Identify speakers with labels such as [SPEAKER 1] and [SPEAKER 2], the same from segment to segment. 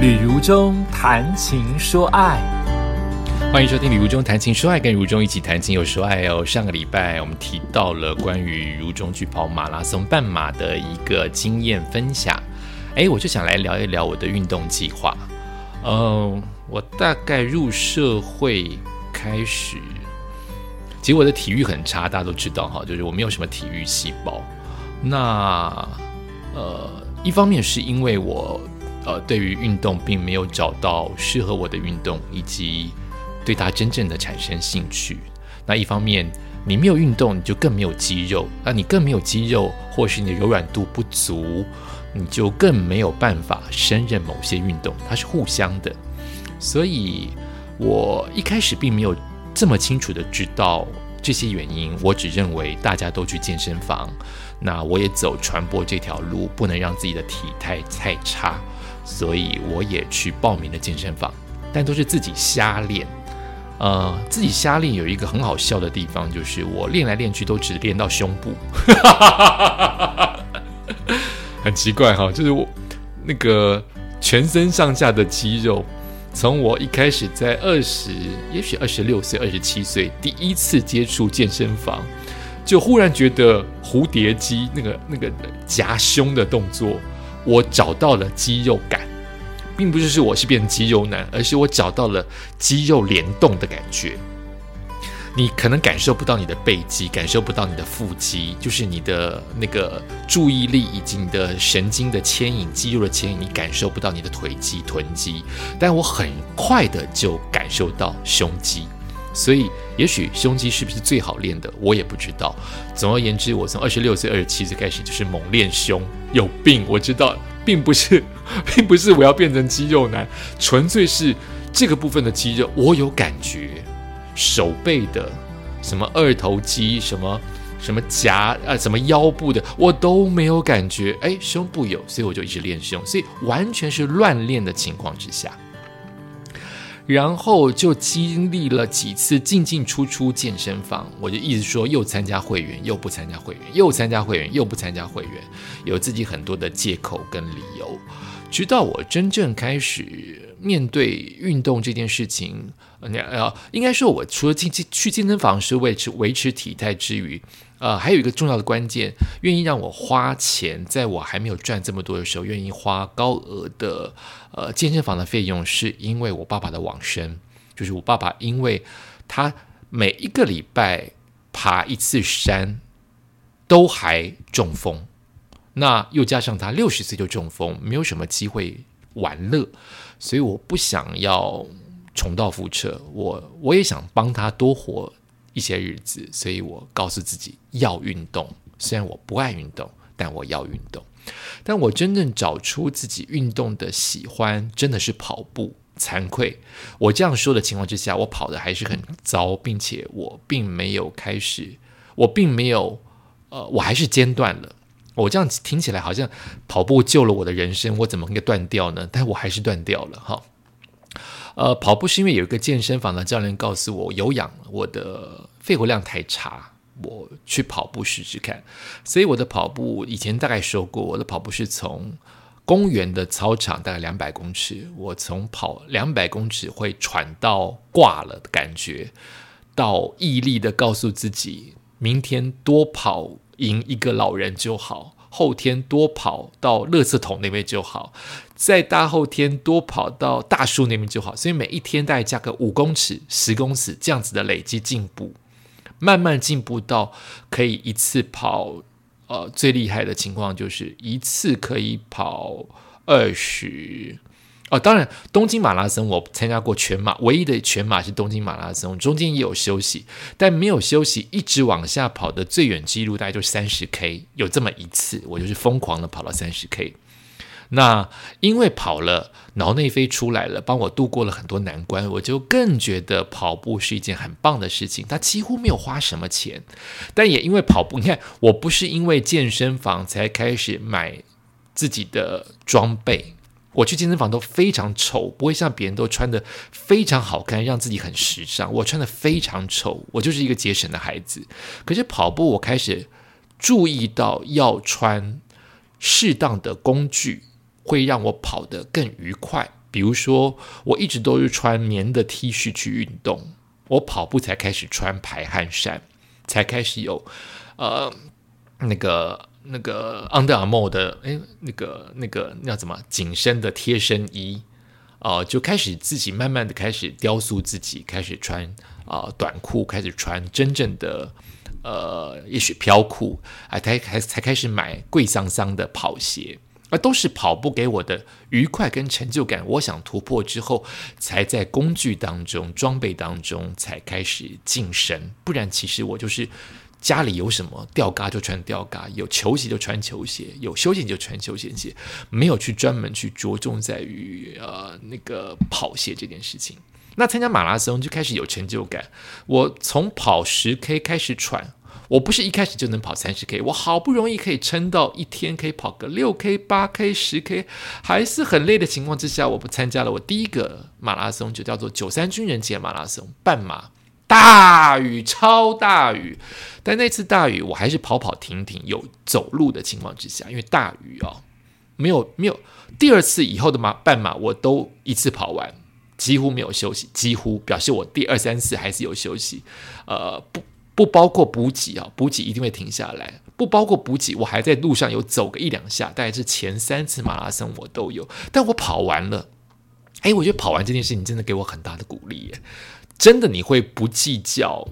[SPEAKER 1] 旅如中谈情说爱，
[SPEAKER 2] 欢迎收听《旅如中谈情说爱》，跟如中一起谈情又说爱哦。上个礼拜我们提到了关于如中去跑马拉松、半马的一个经验分享，哎，我就想来聊一聊我的运动计划。嗯，我大概入社会开始，其实我的体育很差，大家都知道哈，就是我没有什么体育细胞。那呃，一方面是因为我。呃，对于运动并没有找到适合我的运动，以及对它真正的产生兴趣。那一方面，你没有运动，你就更没有肌肉；那你更没有肌肉，或是你的柔软度不足，你就更没有办法胜任某些运动。它是互相的。所以我一开始并没有这么清楚的知道这些原因。我只认为大家都去健身房，那我也走传播这条路，不能让自己的体态太差。所以我也去报名了健身房，但都是自己瞎练。呃，自己瞎练有一个很好笑的地方，就是我练来练去都只练到胸部，很奇怪哈。就是我那个全身上下的肌肉，从我一开始在二十，也许二十六岁、二十七岁第一次接触健身房，就忽然觉得蝴蝶肌那个那个夹胸的动作。我找到了肌肉感，并不是是我是变成肌肉男，而是我找到了肌肉联动的感觉。你可能感受不到你的背肌，感受不到你的腹肌，就是你的那个注意力以及你的神经的牵引、肌肉的牵引，你感受不到你的腿肌、臀肌。但我很快的就感受到胸肌。所以，也许胸肌是不是最好练的，我也不知道。总而言之，我从二十六岁、二十七岁开始就是猛练胸，有病。我知道，并不是，并不是我要变成肌肉男，纯粹是这个部分的肌肉我有感觉。手背的什么二头肌，什么什么夹啊，什么腰部的，我都没有感觉。哎，胸部有，所以我就一直练胸，所以完全是乱练的情况之下。然后就经历了几次进进出出健身房，我就一直说又参加会员，又不参加会员，又参加会员，又不参加会员，有自己很多的借口跟理由。直到我真正开始面对运动这件事情，呃，应该说，我除了进进去健身房是维持维持体态之余。呃，还有一个重要的关键，愿意让我花钱，在我还没有赚这么多的时候，愿意花高额的呃健身房的费用，是因为我爸爸的往生。就是我爸爸，因为他每一个礼拜爬一次山，都还中风，那又加上他六十岁就中风，没有什么机会玩乐，所以我不想要重蹈覆辙，我我也想帮他多活。一些日子，所以我告诉自己要运动。虽然我不爱运动，但我要运动。但我真正找出自己运动的喜欢，真的是跑步。惭愧，我这样说的情况之下，我跑的还是很糟，并且我并没有开始，我并没有，呃，我还是间断了。我这样听起来好像跑步救了我的人生，我怎么会断掉呢？但我还是断掉了，哈。呃，跑步是因为有一个健身房的教练告诉我，有氧我的肺活量太差，我去跑步试试看。所以我的跑步以前大概说过，我的跑步是从公园的操场大概两百公尺，我从跑两百公尺会喘到挂了的感觉，到毅力的告诉自己，明天多跑赢一个老人就好。后天多跑到垃圾桶那边就好，在大后天多跑到大树那边就好。所以每一天大概加个五公尺、十公尺这样子的累积进步，慢慢进步到可以一次跑。呃，最厉害的情况就是一次可以跑二十。哦，当然，东京马拉松我参加过全马，唯一的全马是东京马拉松，中间也有休息，但没有休息，一直往下跑的最远记录大概就三十 K，有这么一次，我就是疯狂的跑了三十 K。那因为跑了，脑内啡出来了，帮我度过了很多难关，我就更觉得跑步是一件很棒的事情。它几乎没有花什么钱，但也因为跑步，你看，我不是因为健身房才开始买自己的装备。我去健身房都非常丑，不会像别人都穿的非常好看，让自己很时尚。我穿的非常丑，我就是一个节省的孩子。可是跑步，我开始注意到要穿适当的工具，会让我跑得更愉快。比如说，我一直都是穿棉的 T 恤去运动，我跑步才开始穿排汗衫，才开始有呃那个那个 Under Armour 的哎那个那个那叫什么紧身的贴身衣。哦，就开始自己慢慢的开始雕塑自己，开始穿啊短裤，开始穿真正的呃，也许飘裤，啊，才才才开始买贵桑桑的跑鞋，而都是跑步给我的愉快跟成就感，我想突破之后，才在工具当中、装备当中才开始晋升，不然其实我就是。家里有什么吊嘎就穿吊嘎，有球鞋就穿球鞋，有休闲就穿休闲鞋，没有去专门去着重在于呃那个跑鞋这件事情。那参加马拉松就开始有成就感。我从跑十 K 开始喘，我不是一开始就能跑三十 K，我好不容易可以撑到一天可以跑个六 K、八 K、十 K，还是很累的情况之下，我不参加了我第一个马拉松，就叫做九三军人节马拉松半马。大雨，超大雨，但那次大雨我还是跑跑停停，有走路的情况之下，因为大雨哦，没有没有。第二次以后的马半马我都一次跑完，几乎没有休息，几乎表示我第二三次还是有休息。呃，不不包括补给啊，补给一定会停下来，不包括补给，我还在路上有走个一两下，大概是前三次马拉松我都有，但我跑完了。哎，我觉得跑完这件事情真的给我很大的鼓励耶。真的你会不计较，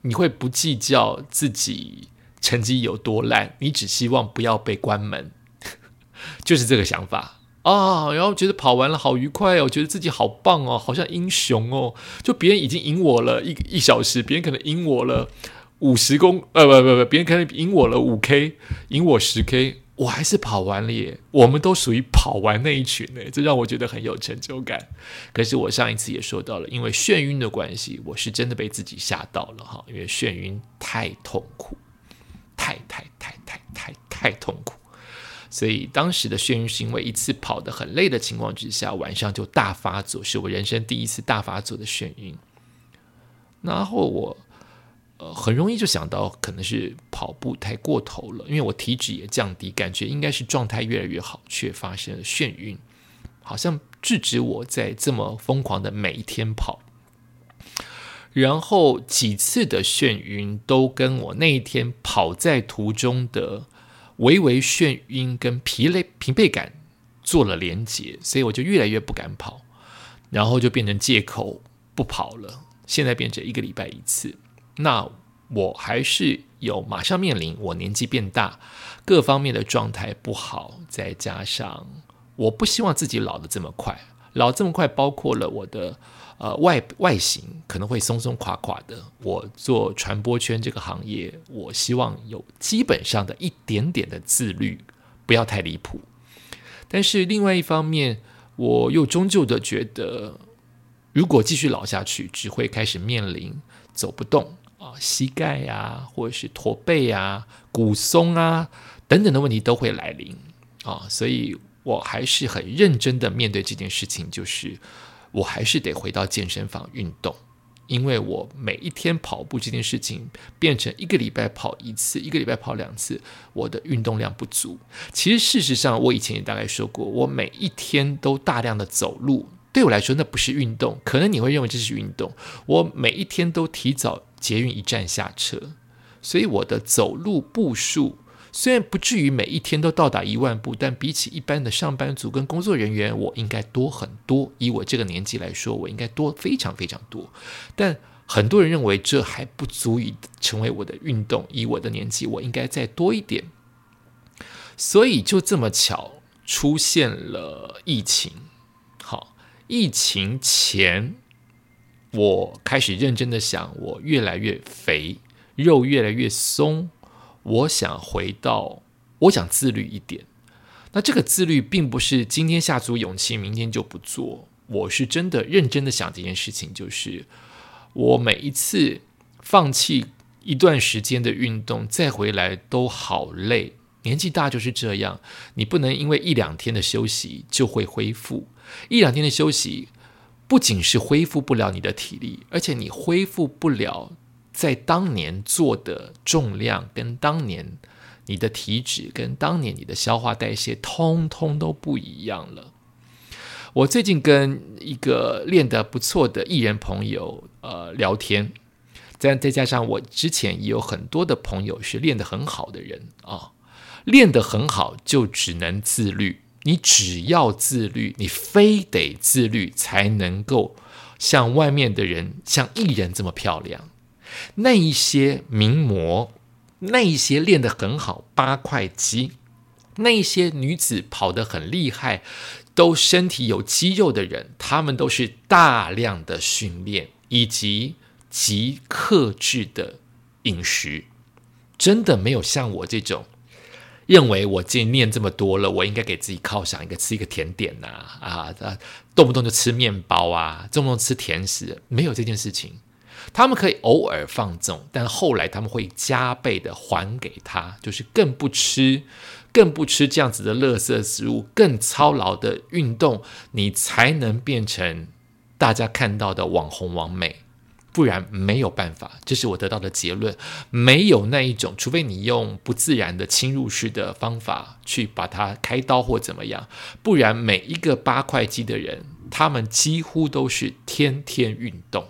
[SPEAKER 2] 你会不计较自己成绩有多烂，你只希望不要被关门，就是这个想法啊。然后觉得跑完了好愉快哦，觉得自己好棒哦，好像英雄哦。就别人已经赢我了一一小时，别人可能赢我了五十公，呃不不不，别人可能赢我了五 K，赢我十 K。我还是跑完了耶，我们都属于跑完那一群呢，这让我觉得很有成就感。可是我上一次也说到了，因为眩晕的关系，我是真的被自己吓到了哈，因为眩晕太痛苦，太太太太太太痛苦，所以当时的眩晕是因为一次跑得很累的情况之下，晚上就大发作，是我人生第一次大发作的眩晕。然后我。呃，很容易就想到可能是跑步太过头了，因为我体脂也降低，感觉应该是状态越来越好，却发生了眩晕，好像制止我在这么疯狂的每一天跑。然后几次的眩晕都跟我那一天跑在途中的微微眩晕跟疲累疲惫感做了连结，所以我就越来越不敢跑，然后就变成借口不跑了。现在变成一个礼拜一次。那我还是有马上面临我年纪变大，各方面的状态不好，再加上我不希望自己老的这么快，老这么快，包括了我的呃外外形可能会松松垮垮的。我做传播圈这个行业，我希望有基本上的一点点的自律，不要太离谱。但是另外一方面，我又终究的觉得，如果继续老下去，只会开始面临走不动。啊，膝盖呀，或者是驼背呀、骨松啊等等的问题都会来临啊，所以我还是很认真的面对这件事情，就是我还是得回到健身房运动，因为我每一天跑步这件事情变成一个礼拜跑一次，一个礼拜跑两次，我的运动量不足。其实事实上，我以前也大概说过，我每一天都大量的走路，对我来说那不是运动，可能你会认为这是运动。我每一天都提早。捷运一站下车，所以我的走路步数虽然不至于每一天都到达一万步，但比起一般的上班族跟工作人员，我应该多很多。以我这个年纪来说，我应该多非常非常多。但很多人认为这还不足以成为我的运动。以我的年纪，我应该再多一点。所以就这么巧出现了疫情。好，疫情前。我开始认真的想，我越来越肥，肉越来越松，我想回到，我想自律一点。那这个自律并不是今天下足勇气，明天就不做。我是真的认真的想这件事情，就是我每一次放弃一段时间的运动，再回来都好累。年纪大就是这样，你不能因为一两天的休息就会恢复，一两天的休息。不仅是恢复不了你的体力，而且你恢复不了在当年做的重量，跟当年你的体脂，跟当年你的消化代谢，通通都不一样了。我最近跟一个练得不错的艺人朋友呃聊天，再再加上我之前也有很多的朋友是练得很好的人啊，练得很好就只能自律，你只要自律，你非得自律才能够像外面的人像艺人这么漂亮。那一些名模，那一些练得很好八块肌，那一些女子跑得很厉害。都身体有肌肉的人，他们都是大量的训练以及极克制的饮食，真的没有像我这种认为我今天练这么多了，我应该给自己犒赏一个吃一个甜点呐啊啊，动不动就吃面包啊，动不动吃甜食，没有这件事情。他们可以偶尔放纵，但后来他们会加倍的还给他，就是更不吃。更不吃这样子的垃圾食物，更操劳的运动，你才能变成大家看到的网红王美，不然没有办法。这是我得到的结论，没有那一种，除非你用不自然的侵入式的方法去把它开刀或怎么样，不然每一个八块肌的人，他们几乎都是天天运动，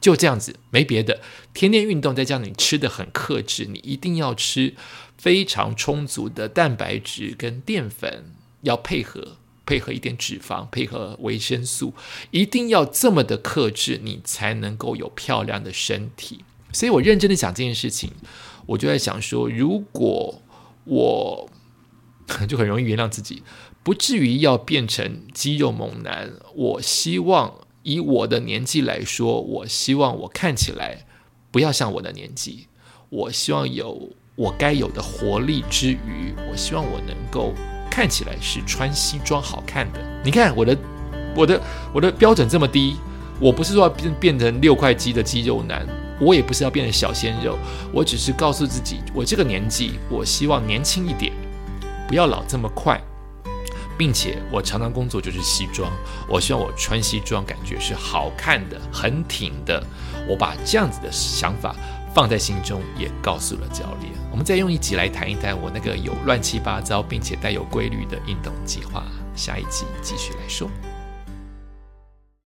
[SPEAKER 2] 就这样子，没别的，天天运动，再加上你吃的很克制，你一定要吃。非常充足的蛋白质跟淀粉要配合，配合一点脂肪，配合维生素，一定要这么的克制，你才能够有漂亮的身体。所以我认真的想这件事情，我就在想说，如果我就很容易原谅自己，不至于要变成肌肉猛男。我希望以我的年纪来说，我希望我看起来不要像我的年纪，我希望有。我该有的活力之余，我希望我能够看起来是穿西装好看的。你看我的，我的，我的标准这么低，我不是说要变变成六块肌的肌肉男，我也不是要变成小鲜肉，我只是告诉自己，我这个年纪，我希望年轻一点，不要老这么快，并且我常常工作就是西装，我希望我穿西装感觉是好看的、很挺的。我把这样子的想法。放在心中，也告诉了教练。我们再用一集来谈一谈我那个有乱七八糟并且带有规律的运动计划。下一集继续来说。